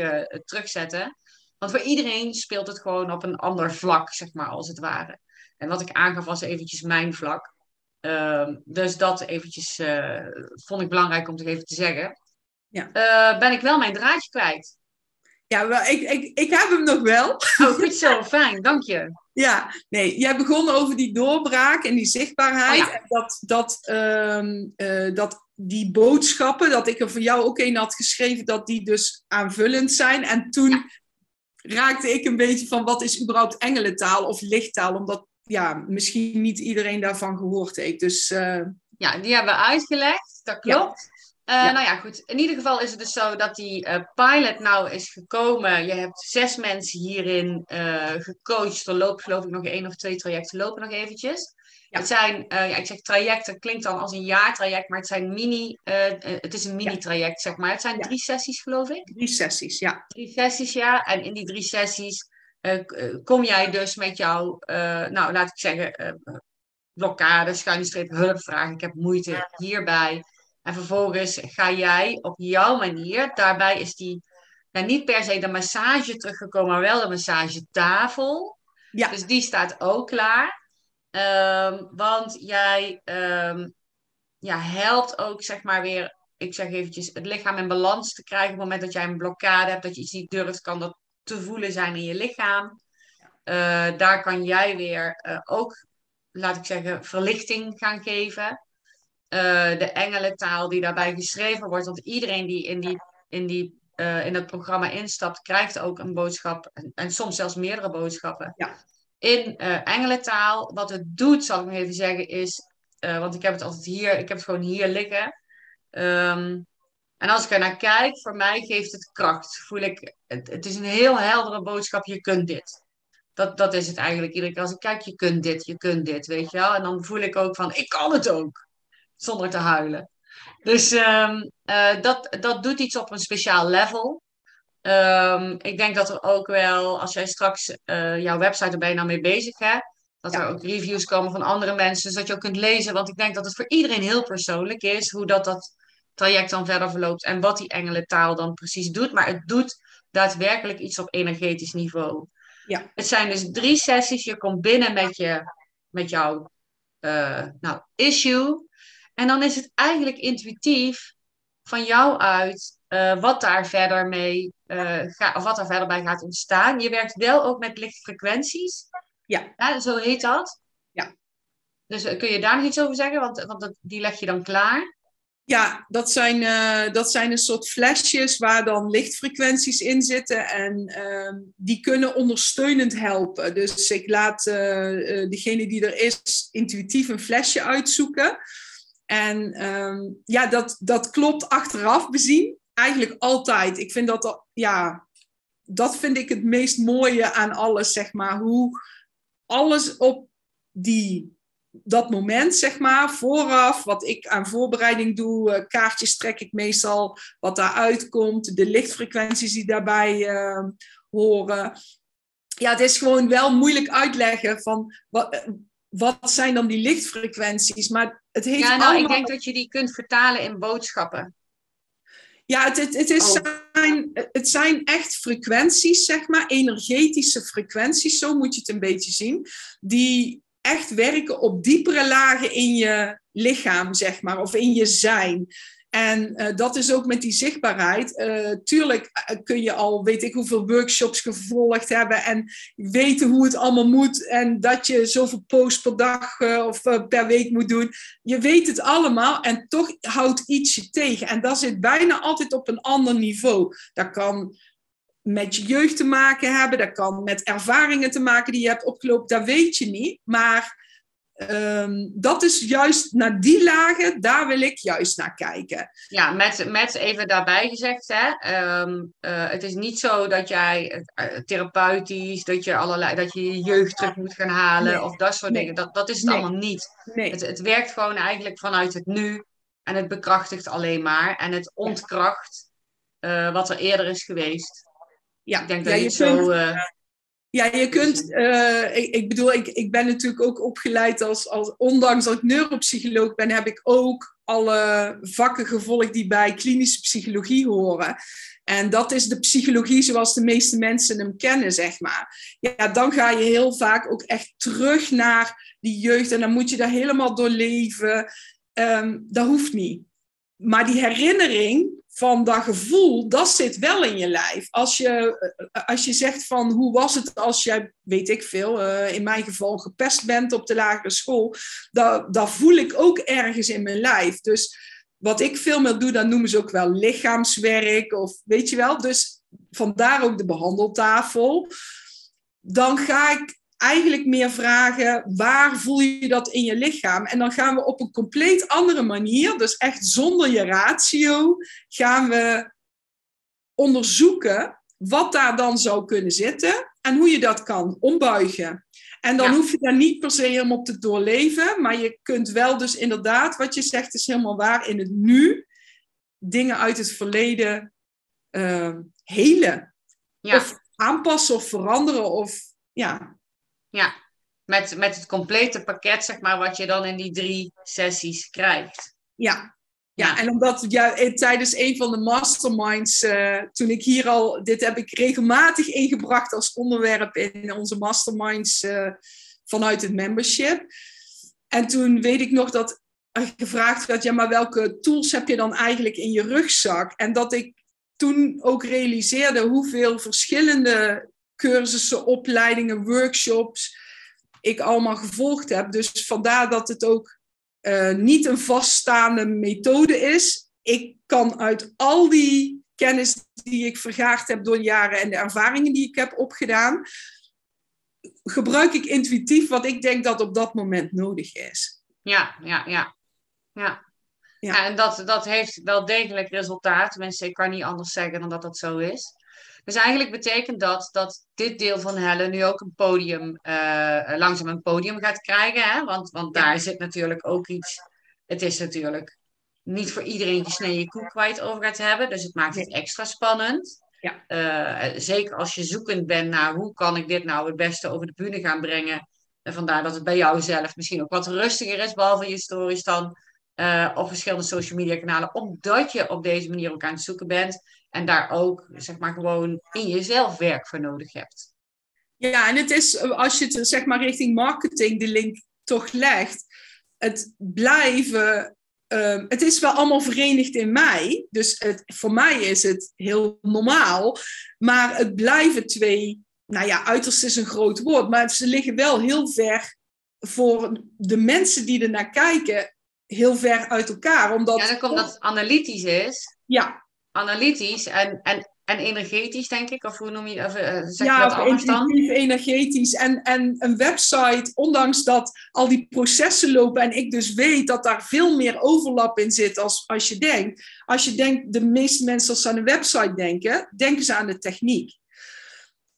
terugzetten. Want voor iedereen speelt het gewoon op een ander vlak, zeg maar, als het ware. En wat ik aangaf was eventjes mijn vlak. Uh, dus dat eventjes vond ik belangrijk om te even te zeggen. Ja. ben ik wel mijn draadje kwijt. Ja, wel, ik, ik, ik heb hem nog wel. Oh, goed zo, fijn, dank je. Ja, nee, jij begon over die doorbraak en die zichtbaarheid. Oh en dat, dat, ehm, eh, dat die boodschappen, dat ik er voor jou ook een had geschreven, dat die dus aanvullend zijn. En toen raakte ik een beetje van wat is überhaupt engelentaal of lichttaal, omdat ja, misschien niet iedereen daarvan gehoord heeft. Dus, uh... Ja, die hebben we uitgelegd, dat klopt. Uh, Nou ja, goed. In ieder geval is het dus zo dat die uh, pilot nou is gekomen. Je hebt zes mensen hierin gecoacht. Er lopen geloof ik nog één of twee trajecten lopen nog eventjes. Het zijn, ja, ik zeg trajecten, klinkt dan als een jaartraject, maar het zijn mini, het is een mini-traject, zeg maar. Het zijn drie sessies, geloof ik. Drie sessies, ja. Drie sessies, ja. En in die drie sessies kom jij dus met jouw, nou, laat ik zeggen, blokkade, schuine streep, hulpvraag. Ik heb moeite hierbij. En vervolgens ga jij op jouw manier, daarbij is die nou, niet per se de massage teruggekomen, maar wel de massagetafel. Ja. Dus die staat ook klaar. Ehm, want jij ehm, ja, helpt ook, zeg maar, weer, ik zeg eventjes, het lichaam in balans te krijgen. Op het moment dat jij een blokkade hebt, dat je iets niet durft, kan dat te voelen zijn in je lichaam. Uh, daar kan jij weer uh, ook, laat ik zeggen, verlichting gaan geven. Uh, de engelentaal die daarbij geschreven wordt, want iedereen die in, die, in, die, in dat programma instapt, krijgt ook een boodschap, en, en soms zelfs meerdere boodschappen. Ja. In engelentaal, wat het doet, zal ik nog even zeggen, is want ik heb het altijd hier, ik heb het gewoon hier liggen. Um, en als ik er naar kijk, voor mij geeft het kracht. Voel ik, het, het, is een heel heldere boodschap, je kunt dit. Dat, dat is het eigenlijk. Iedere keer als ik kijk, je kunt dit, je kunt dit, weet je wel. En dan voel ik ook van, ik kan het ook. Zonder te huilen. Dus um, uh, dat, dat doet iets op een speciaal level. Um, ik denk dat er ook wel, als jij straks uh, jouw website, er ben je nou mee bezig hè, dat er ook reviews komen van andere mensen, zodat je ook kunt lezen. Want ik denk dat het voor iedereen heel persoonlijk is hoe dat, dat traject dan verder verloopt en wat die engelentaal dan precies doet. Maar het doet daadwerkelijk iets op energetisch niveau. Ja. Het zijn dus drie sessies. Je komt binnen met, je, met jouw uh, nou, issue. En dan is het eigenlijk intuïtief van jou uit uh, wat daar verder mee uh, ga, of wat daar verder bij gaat ontstaan. Je werkt wel ook met lichtfrequenties. Ja. ja. Zo heet dat. Ja. Dus kun je daar nog iets over zeggen? Want, want dat, die leg je dan klaar. Ja, dat zijn, uh, dat zijn een soort flesjes waar dan lichtfrequenties in zitten. En uh, die kunnen ondersteunend helpen. Dus ik laat uh, degene die er is intuïtief een flesje uitzoeken. En um, ja, dat, dat klopt achteraf bezien. Eigenlijk altijd. Ik vind dat, ja, dat vind ik het meest mooie aan alles, zeg maar. Hoe alles op die, dat moment, zeg maar, vooraf, wat ik aan voorbereiding doe, uh, kaartjes trek ik meestal, wat daaruit komt, de lichtfrequenties die daarbij uh, horen. Ja, het is gewoon wel moeilijk uitleggen van wat, wat zijn dan die lichtfrequenties, maar het heeft ja, nou, allemaal... ik denk dat je die kunt vertalen in boodschappen. Ja, het, het, het, is oh. zijn, het zijn echt frequenties, zeg maar, energetische frequenties, zo moet je het een beetje zien, die echt werken op diepere lagen in je lichaam, zeg maar, of in je zijn. En uh, dat is ook met die zichtbaarheid. Uh, tuurlijk kun je al, weet ik hoeveel workshops gevolgd hebben en weten hoe het allemaal moet en dat je zoveel posts per dag of per week moet doen. Je weet het allemaal en toch houdt iets je tegen. En dat zit bijna altijd op een ander niveau. Dat kan met je jeugd te maken hebben, dat kan met ervaringen te maken die je hebt opgelopen, dat weet je niet. Maar Um, dat is juist naar die lagen, daar wil ik juist naar kijken. Ja, met, met even daarbij gezegd, hè, um, uh, het is niet zo dat jij uh, therapeutisch, dat je, allerlei, dat je je jeugd terug moet gaan halen nee. of dat soort nee. dingen. Dat, dat is het nee. allemaal niet. Het, het werkt gewoon eigenlijk vanuit het nu en het bekrachtigt alleen maar en het ontkracht uh, wat er eerder is geweest. Ja, ik denk dat ja, je, je zo. Kunt, ja, je kunt, uh, ik, ik, bedoel, ik, ik ben natuurlijk ook opgeleid als, als, ondanks dat ik neuropsycholoog ben, heb ik ook alle vakken gevolgd die bij klinische psychologie horen. En dat is de psychologie zoals de meeste mensen hem kennen, zeg maar. Ja, dan ga je heel vaak ook echt terug naar die jeugd en dan moet je daar helemaal doorleven. Um, dat hoeft niet. Maar die herinnering, van dat gevoel, dat zit wel in je lijf. Als je, als je zegt van hoe was het als jij, weet ik veel, uh, in mijn geval gepest bent op de lagere school, dat, dat voel ik ook ergens in mijn lijf. Dus wat ik veel meer doe, dat noemen ze ook wel lichaamswerk of weet je wel. Dus vandaar ook de behandeltafel. Dan ga ik eigenlijk meer vragen, waar voel je dat in je lichaam? En dan gaan we op een compleet andere manier, dus echt zonder je ratio, gaan we onderzoeken wat daar dan zou kunnen zitten en hoe je dat kan ombuigen. En dan ja. hoef je daar niet per se helemaal op te doorleven, maar je kunt wel dus inderdaad, wat je zegt is helemaal waar, in het nu dingen uit het verleden uh, helen. Ja. Of aanpassen of veranderen of ja, ja, met, met het complete pakket, zeg maar, wat je dan in die drie sessies krijgt. Ja, ja, en omdat ja, tijdens een van de masterminds, uh, toen ik hier al, dit heb ik regelmatig ingebracht als onderwerp in onze masterminds uh, vanuit het membership. En toen weet ik nog dat er gevraagd werd, ja, maar welke tools heb je dan eigenlijk in je rugzak? En dat ik toen ook realiseerde hoeveel verschillende cursussen, opleidingen, workshops ik allemaal gevolgd heb. Dus vandaar dat het ook uh, niet een vaststaande methode is. Ik kan uit al die kennis die ik vergaard heb door jaren en de ervaringen die ik heb opgedaan, gebruik ik intuïtief wat ik denk dat op dat moment nodig is. Ja, ja, ja. Ja, ja. en dat, dat heeft wel degelijk resultaat. Mensen, ik kan niet anders zeggen dan dat dat zo is. Dus eigenlijk betekent dat dat dit deel van Helle nu ook een podium, uh, langzaam een podium gaat krijgen. Hè? Want, want daar zit natuurlijk ook iets. Het is natuurlijk niet voor iedereen gesneden koek kwijt over gaat hebben. Dus het maakt het extra spannend. Ja. Uh, zeker als je zoekend bent naar hoe kan ik dit nou het beste over de bühne gaan brengen. En vandaar dat het bij jou zelf misschien ook wat rustiger is, behalve je stories dan uh, op verschillende social media kanalen, omdat je op deze manier ook aan het zoeken bent en daar ook zeg maar gewoon in jezelf werk voor nodig hebt. Ja, en het is als je het zeg maar richting marketing de link toch legt, het blijven. Uh, het is wel allemaal verenigd in mij. Dus het, voor mij is het heel normaal. Maar het blijven twee. Nou ja, uiterst is een groot woord. Maar ze liggen wel heel ver voor de mensen die er naar kijken heel ver uit elkaar. Omdat, ja, dan komt dat het analytisch is. Ja. Analytisch en, en, en energetisch, denk ik. Of hoe noem je dat? Uh, zeg ja, je dat anders dan? energetisch. En, en een website, ondanks dat al die processen lopen... en ik dus weet dat daar veel meer overlap in zit als, als je denkt. Als je denkt, de meeste mensen als ze aan een website denken... denken ze aan de techniek.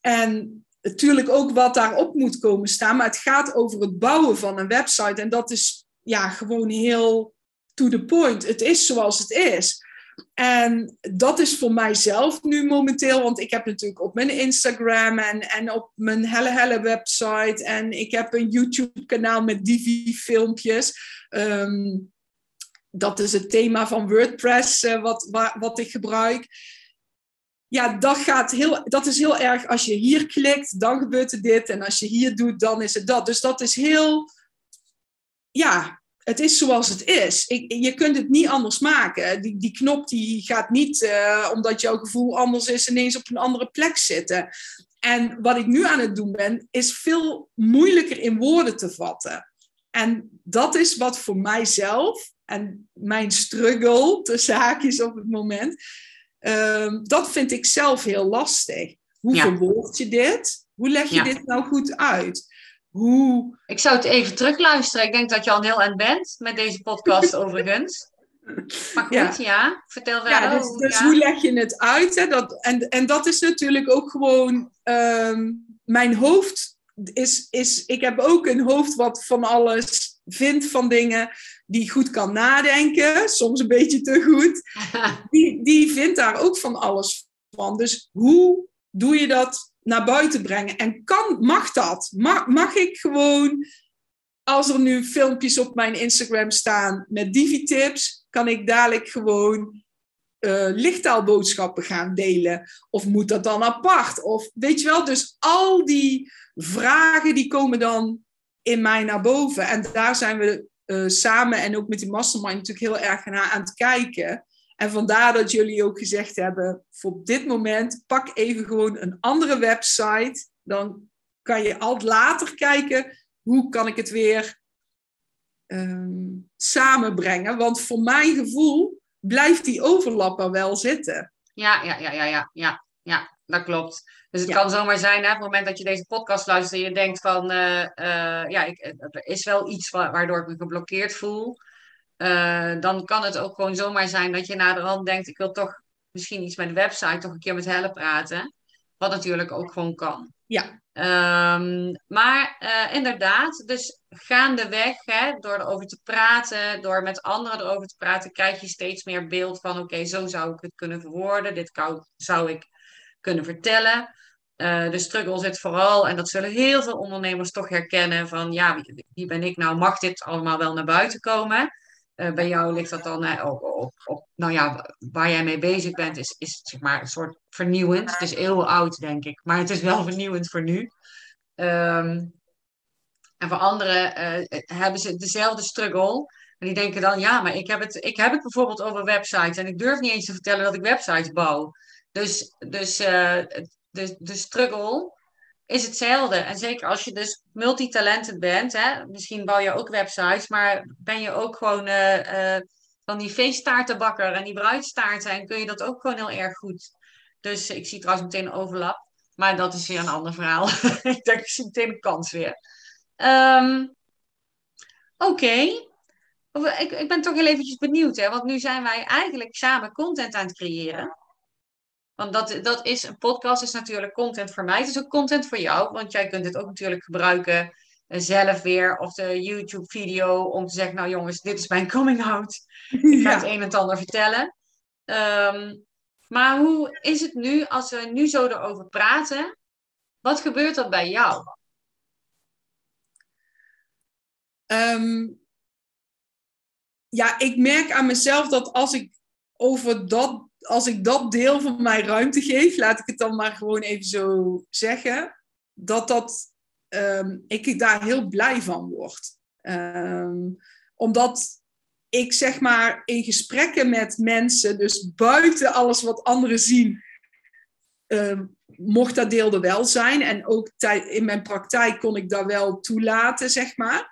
En natuurlijk ook wat daarop moet komen staan... maar het gaat over het bouwen van een website. En dat is ja, gewoon heel to the point. Het is zoals het is. En dat is voor mijzelf nu momenteel, want ik heb natuurlijk op mijn Instagram en, en op mijn Helle Helle website en ik heb een YouTube kanaal met Divi-filmpjes. Ehm, dat is het thema van WordPress uh, wat, wat ik gebruik. Ja, dat, gaat heel, dat is heel erg. Als je hier klikt, dan gebeurt er dit. En als je hier doet, dan is het dat. Dus dat is heel ja, het is zoals het is. Ik, je kunt het niet anders maken. Die, die knop die gaat niet, uh, omdat jouw gevoel anders is, ineens op een andere plek zitten. En wat ik nu aan het doen ben, is veel moeilijker in woorden te vatten. En dat is wat voor mijzelf en mijn struggle, de zaakjes op het moment, uh, dat vind ik zelf heel lastig. Hoe ja. verwoord je dit? Hoe leg je dit nou goed uit? Hoe... Ik zou het even terugluisteren. Ik denk dat je al heel aan bent met deze podcast overigens. Maar goed, ja. Vertel verder. Ja, dus, dus hoe leg je het uit? Hè? Dat, en, en dat is natuurlijk ook gewoon... Um, mijn hoofd is, is... Ik heb ook een hoofd wat van alles vindt van dingen. Die goed kan nadenken. Soms een beetje te goed. Die, die vindt daar ook van alles van. Dus hoe doe je dat naar buiten brengen. En kan, mag dat? Mag, mag ik gewoon, als er nu filmpjes op mijn Instagram staan met Divi-tips, kan ik dadelijk gewoon uh, lichttaalboodschappen gaan delen? Of moet dat dan apart? Of weet je wel, dus al die vragen die komen dan in mij naar boven. En daar zijn we uh, samen en ook met die mastermind natuurlijk heel erg naar aan het kijken. En vandaar dat jullie ook gezegd hebben, voor op dit moment pak even gewoon een andere website. Dan kan je al later kijken, hoe kan ik het weer um, samenbrengen. Want voor mijn gevoel blijft die overlap er wel zitten. Ja, ja, ja, ja, ja, ja, ja dat klopt. Dus het kan zomaar zijn, hè, op het moment dat je deze podcast luistert en je denkt van, uh, uh, ja, ik, er is wel iets waardoor ik me geblokkeerd voel. Uh, dan kan het ook gewoon zomaar zijn dat je naderhand denkt: ik wil toch misschien iets met de website, toch een keer met Helle praten. Wat natuurlijk ook gewoon kan. Ja. Um, maar uh, inderdaad, dus gaandeweg, hè, door erover te praten, door met anderen erover te praten, krijg je steeds meer beeld van: oké, zo zou ik het kunnen verwoorden, dit zou ik kunnen vertellen. Uh, de struggle zit vooral, en dat zullen heel veel ondernemers toch herkennen: van ja, wie, wie ben ik nou? Mag dit allemaal wel naar buiten komen? Uh, bij jou ligt dat dan uh, op, op, op, nou ja, waar jij mee bezig bent, is, is zeg maar een soort vernieuwend. Het is heel oud, denk ik, maar het is wel vernieuwend voor nu. Um, En voor anderen hebben ze dezelfde struggle. En die denken dan, ja, maar ik heb, het, ik heb het bijvoorbeeld over websites. En ik durf niet eens te vertellen dat ik websites bouw. Dus, dus de, de struggle is hetzelfde. En zeker als je dus multitalented bent, hè, misschien bouw je ook websites, maar ben je ook gewoon uh, uh, van die feesttaartenbakker en die bruidstaarten en kun je dat ook gewoon heel erg goed. Dus ik zie trouwens meteen een overlap, maar dat is weer een ander verhaal. ik denk, ik zie meteen een kans weer. Um, Oké. Ik, ik ben toch heel eventjes benieuwd, hè? want nu zijn wij eigenlijk samen content aan het creëren. Want dat, dat is, een podcast is natuurlijk content voor mij. Het is ook content voor jou. Want jij kunt het ook natuurlijk gebruiken eh, zelf weer. Of de YouTube video om te zeggen, nou jongens, dit is mijn coming out. Ik ga het een en ander vertellen. Ehm, maar hoe is het nu, als we nu zo erover praten, wat gebeurt er bij jou? Ehm, ja, ik merk aan mezelf dat als ik over dat als ik dat deel van mijn ruimte geef, laat ik het dan maar gewoon even zo zeggen, dat, dat um, ik daar heel blij van word. Um, omdat ik zeg maar in gesprekken met mensen, dus buiten alles wat anderen zien, um, mocht dat deel er wel zijn. En ook in mijn praktijk kon ik dat wel toelaten, zeg maar.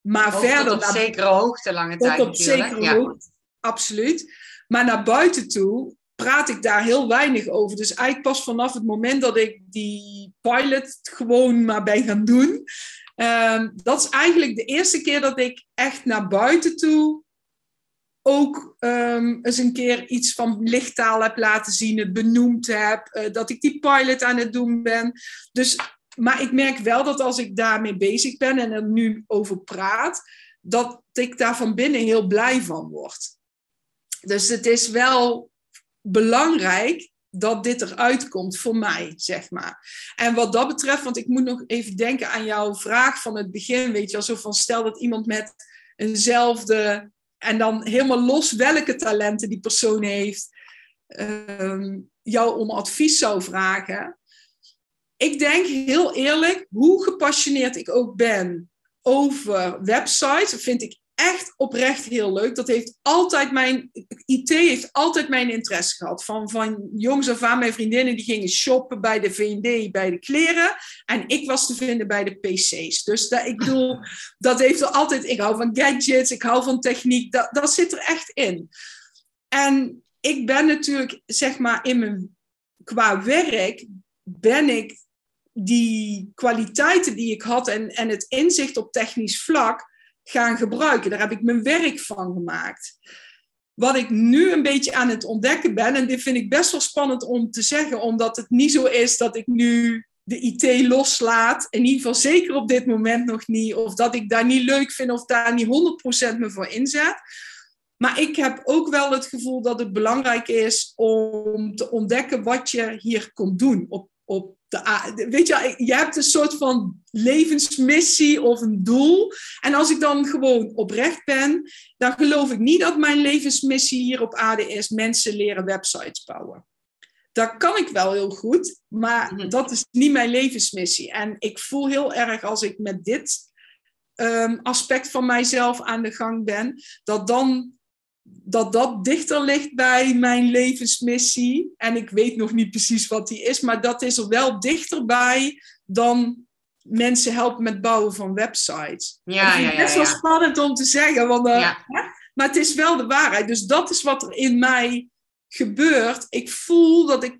maar verder. Tot op zekere hoogte lange tijd. Tot op zekere ja. hoogte, absoluut. Maar naar buiten toe praat ik daar heel weinig over. Dus eigenlijk pas vanaf het moment dat ik die pilot gewoon maar ben gaan doen. Ehm, dat is eigenlijk de eerste keer dat ik echt naar buiten toe ook um, eens een keer iets van lichttaal heb laten zien, het benoemd heb, uh, dat ik die pilot aan het doen ben. Dus, maar ik merk wel dat als ik daarmee bezig ben en er nu over praat, dat ik daar van binnen heel blij van word. Dus het is wel belangrijk dat dit eruit komt voor mij, zeg maar. En wat dat betreft, want ik moet nog even denken aan jouw vraag van het begin, weet je, alsof van stel dat iemand met eenzelfde en dan helemaal los welke talenten die persoon heeft, um, jou om advies zou vragen. Ik denk heel eerlijk, hoe gepassioneerd ik ook ben over websites, vind ik echt oprecht heel leuk. Dat heeft altijd mijn, IT heeft altijd mijn interesse gehad. Van, van jongs af aan, mijn vriendinnen die gingen shoppen bij de V&D, bij de kleren. En ik was te vinden bij de PC's. Dus dat, ik bedoel, dat heeft er altijd, ik hou van gadgets, ik hou van techniek, dat, dat zit er echt in. En ik ben natuurlijk, zeg maar, in mijn, qua werk ben ik die kwaliteiten die ik had en, en het inzicht op technisch vlak, gaan gebruiken. Daar heb ik mijn werk van gemaakt. Wat ik nu een beetje aan het ontdekken ben, en dit vind ik best wel spannend om te zeggen, omdat het niet zo is dat ik nu de IT loslaat. In ieder geval zeker op dit moment nog niet. Of dat ik daar niet leuk vind of daar niet 100% me voor inzet. Maar ik heb ook wel het gevoel dat het belangrijk is om te ontdekken wat je hier komt doen op, op de, weet je, je hebt een soort van levensmissie of een doel. En als ik dan gewoon oprecht ben, dan geloof ik niet dat mijn levensmissie hier op aarde is mensen leren websites bouwen. Dat kan ik wel heel goed, maar mhm. dat is niet mijn levensmissie. En ik voel heel erg als ik met dit um, aspect van mijzelf aan de gang ben, dat dan dat dat dichter ligt bij mijn levensmissie. En ik weet nog niet precies wat die is, maar dat is er wel dichterbij dan mensen helpen met bouwen van websites. Ja, ja, ja. Best wel spannend om te zeggen, want, uh, maar het is wel de waarheid. Dus dat is wat er in mij gebeurt. Ik voel dat ik,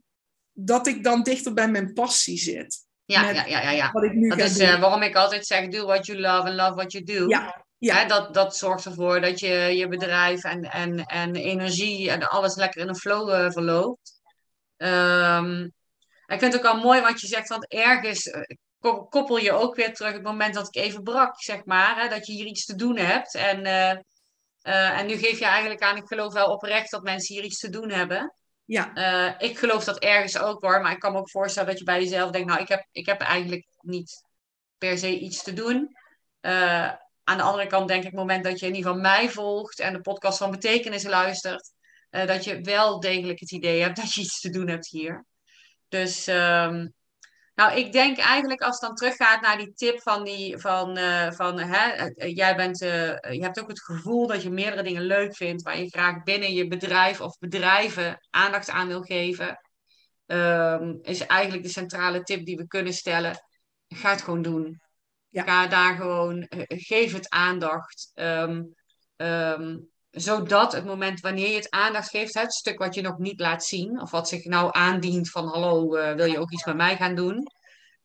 dat ik dan dichter bij mijn passie zit. Ja, ja, ja, ja, ja. dat is uh, waarom ik altijd zeg: do what you love and love what you do. Ja. Ja. dat, dat zorgt ervoor dat je je bedrijf en, en, en energie en alles lekker in een flow uh, verloopt. Um, ik vind het ook al mooi wat je zegt, want ergens uh, koppel je ook weer terug het moment dat ik even brak, zeg maar. Hè, dat je hier iets te doen hebt. En, uh, en nu geef je eigenlijk aan, ik geloof wel oprecht dat mensen hier iets te doen hebben. Ja. ik geloof dat ergens ook hoor, maar ik kan me ook voorstellen dat je bij jezelf denkt, nou, ik heb, ik heb eigenlijk niet per se iets te doen. Aan de andere kant denk ik, het moment dat je in ieder geval mij volgt en de podcast van betekenis luistert, uh, dat je wel degelijk het idee hebt dat je iets te doen hebt hier. Dus um, Nou, ik denk eigenlijk als het dan teruggaat naar die tip van die van, uh, van hè, uh, jij bent, je hebt ook het gevoel dat je meerdere dingen leuk vindt, waar je graag binnen je bedrijf of bedrijven aandacht aan wil geven. Um, is eigenlijk de centrale tip die we kunnen stellen. Ga het gewoon doen. Ja. Ga daar gewoon, geef het aandacht. Um, um, zodat het moment wanneer je het aandacht geeft, het stuk wat je nog niet laat zien, of wat zich nou aandient van hallo, uh, wil je ook iets met mij gaan doen? Uh,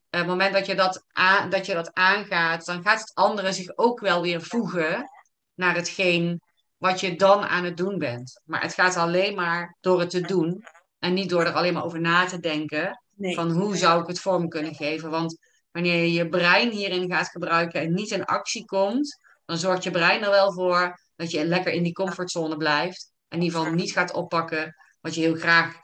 het moment dat je dat, aan, dat je dat aangaat, dan gaat het andere zich ook wel weer voegen naar hetgeen wat je dan aan het doen bent. Maar het gaat alleen maar door het te doen en niet door er alleen maar over na te denken nee. van hoe zou ik het vorm kunnen geven. Want wanneer je je brein hierin gaat gebruiken en niet in actie komt, dan zorgt je brein er wel voor dat je lekker in die comfortzone blijft. En in ieder geval niet gaat oppakken wat je heel graag,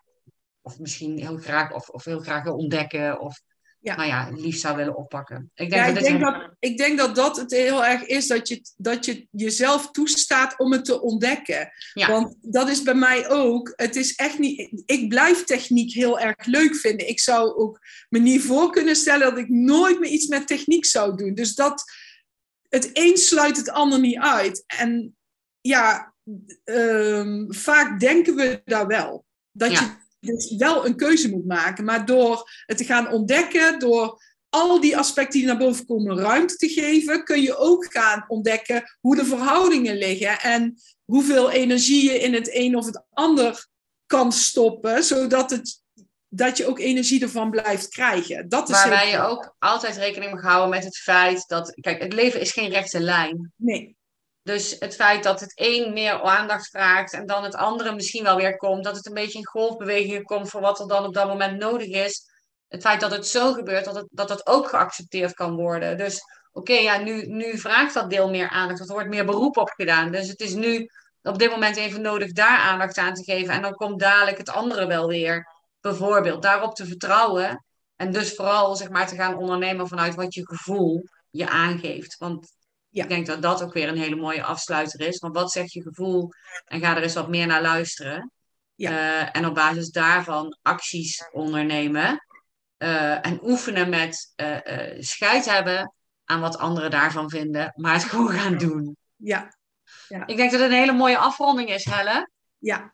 of misschien heel graag, of, of heel graag wil ontdekken. Of ja. nou ja, liefst zou willen oppakken. Ik denk, ja, dat, ik, denk dat, ik denk dat dat het heel erg is dat je, dat je jezelf toestaat om het te ontdekken. Ja. Want dat is bij mij ook. Het is echt niet. Ik blijf techniek heel erg leuk vinden. Ik zou ook me niet voor kunnen stellen dat ik nooit meer iets met techniek zou doen. Dus dat. Het een sluit het ander niet uit. En ja, um, vaak denken we daar wel. Dat je dus wel een keuze moet maken. Maar door het te gaan ontdekken, door al die aspecten die naar boven komen ruimte te geven, kun je ook gaan ontdekken hoe de verhoudingen liggen en hoeveel energie je in het een of het ander kan stoppen, zodat het, dat je ook energie ervan blijft krijgen. Dat is Waarbij je ook altijd rekening moet houden met het feit dat, kijk, het leven is geen rechte lijn. Nee. Dus het feit dat het een meer aandacht vraagt en dan het andere misschien wel weer komt, dat het een beetje in golfbewegingen komt voor wat er dan op dat moment nodig is. Het feit dat het zo gebeurt, dat het, dat het ook geaccepteerd kan worden. Dus oké, ja, nu, nu vraagt dat deel meer aandacht, er wordt meer beroep op gedaan. Dus het is nu op dit moment even nodig daar aandacht aan te geven en dan komt dadelijk het andere wel weer. Bijvoorbeeld daarop te vertrouwen en dus vooral zeg maar te gaan ondernemen vanuit wat je gevoel je aangeeft. Want ja. Ik denk dat dat ook weer een hele mooie afsluiter is. Want wat zegt je gevoel? En ga er eens wat meer naar luisteren. Ja. Uh, en op basis daarvan acties ondernemen. Uh, en oefenen met uh, scheid hebben aan wat anderen daarvan vinden. Maar het gewoon gaan doen. Ja. ja. Ik denk dat het een hele mooie afronding is, Helle. Ja.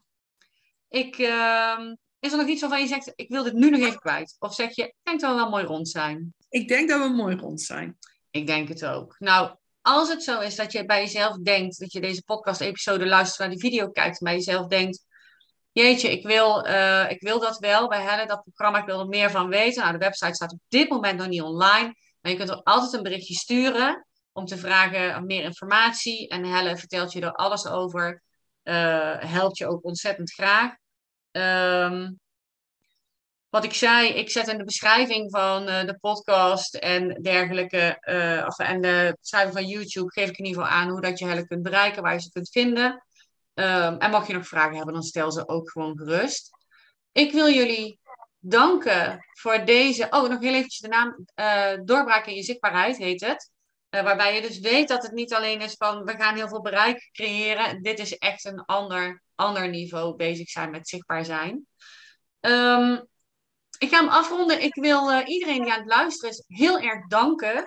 Ik, ehm, is er nog iets waarvan je zegt, ik wil dit nu nog even kwijt? Of zeg je, ik denk dat we wel mooi rond zijn? Ik denk dat we mooi rond zijn. Ik denk het ook. Nou, als het zo is dat je bij jezelf denkt, dat je deze podcast-episode luistert, naar die video kijkt en bij jezelf denkt, jeetje, ik wil, uh, ik wil dat wel bij Helle, dat programma, ik wil er meer van weten. Nou, de website staat op dit moment nog niet online, maar je kunt er altijd een berichtje sturen om te vragen om meer informatie. En Helle vertelt je er alles over, uh, helpt je ook ontzettend graag. Um, wat ik zei, ik zet in de beschrijving van uh, de podcast en dergelijke, uh, of, en de beschrijving van YouTube, geef ik in ieder geval aan hoe dat je hen kunt bereiken, waar je ze kunt vinden. Um, en mocht je nog vragen hebben, dan stel ze ook gewoon gerust. Ik wil jullie danken voor deze, oh, nog heel eventjes de naam, uh, Doorbraak in je zichtbaarheid heet het. waarbij je dus weet dat het niet alleen is van, we gaan heel veel bereik creëren. Dit is echt een ander, ander niveau bezig zijn met zichtbaar zijn. Um, ik ga hem afronden. Ik wil uh, iedereen die aan het luisteren is heel erg danken.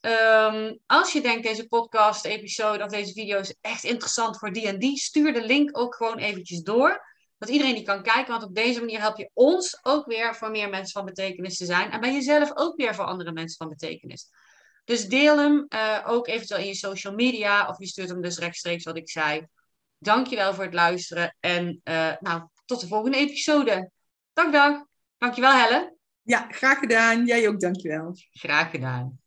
Um, als je denkt deze podcast, episode of deze video is echt interessant voor die en die, stuur de link ook gewoon eventjes door. Dat iedereen die kan kijken, want op deze manier help je ons ook weer voor meer mensen van betekenis te zijn. En bij jezelf ook weer voor andere mensen van betekenis. Dus deel hem uh, ook eventueel in je social media of je stuurt hem dus rechtstreeks wat ik zei. Dankjewel voor het luisteren en uh, nou, tot de volgende episode. Dag dag! Dankjewel Helle. Ja, graag gedaan. Jij ook, dankjewel. Graag gedaan.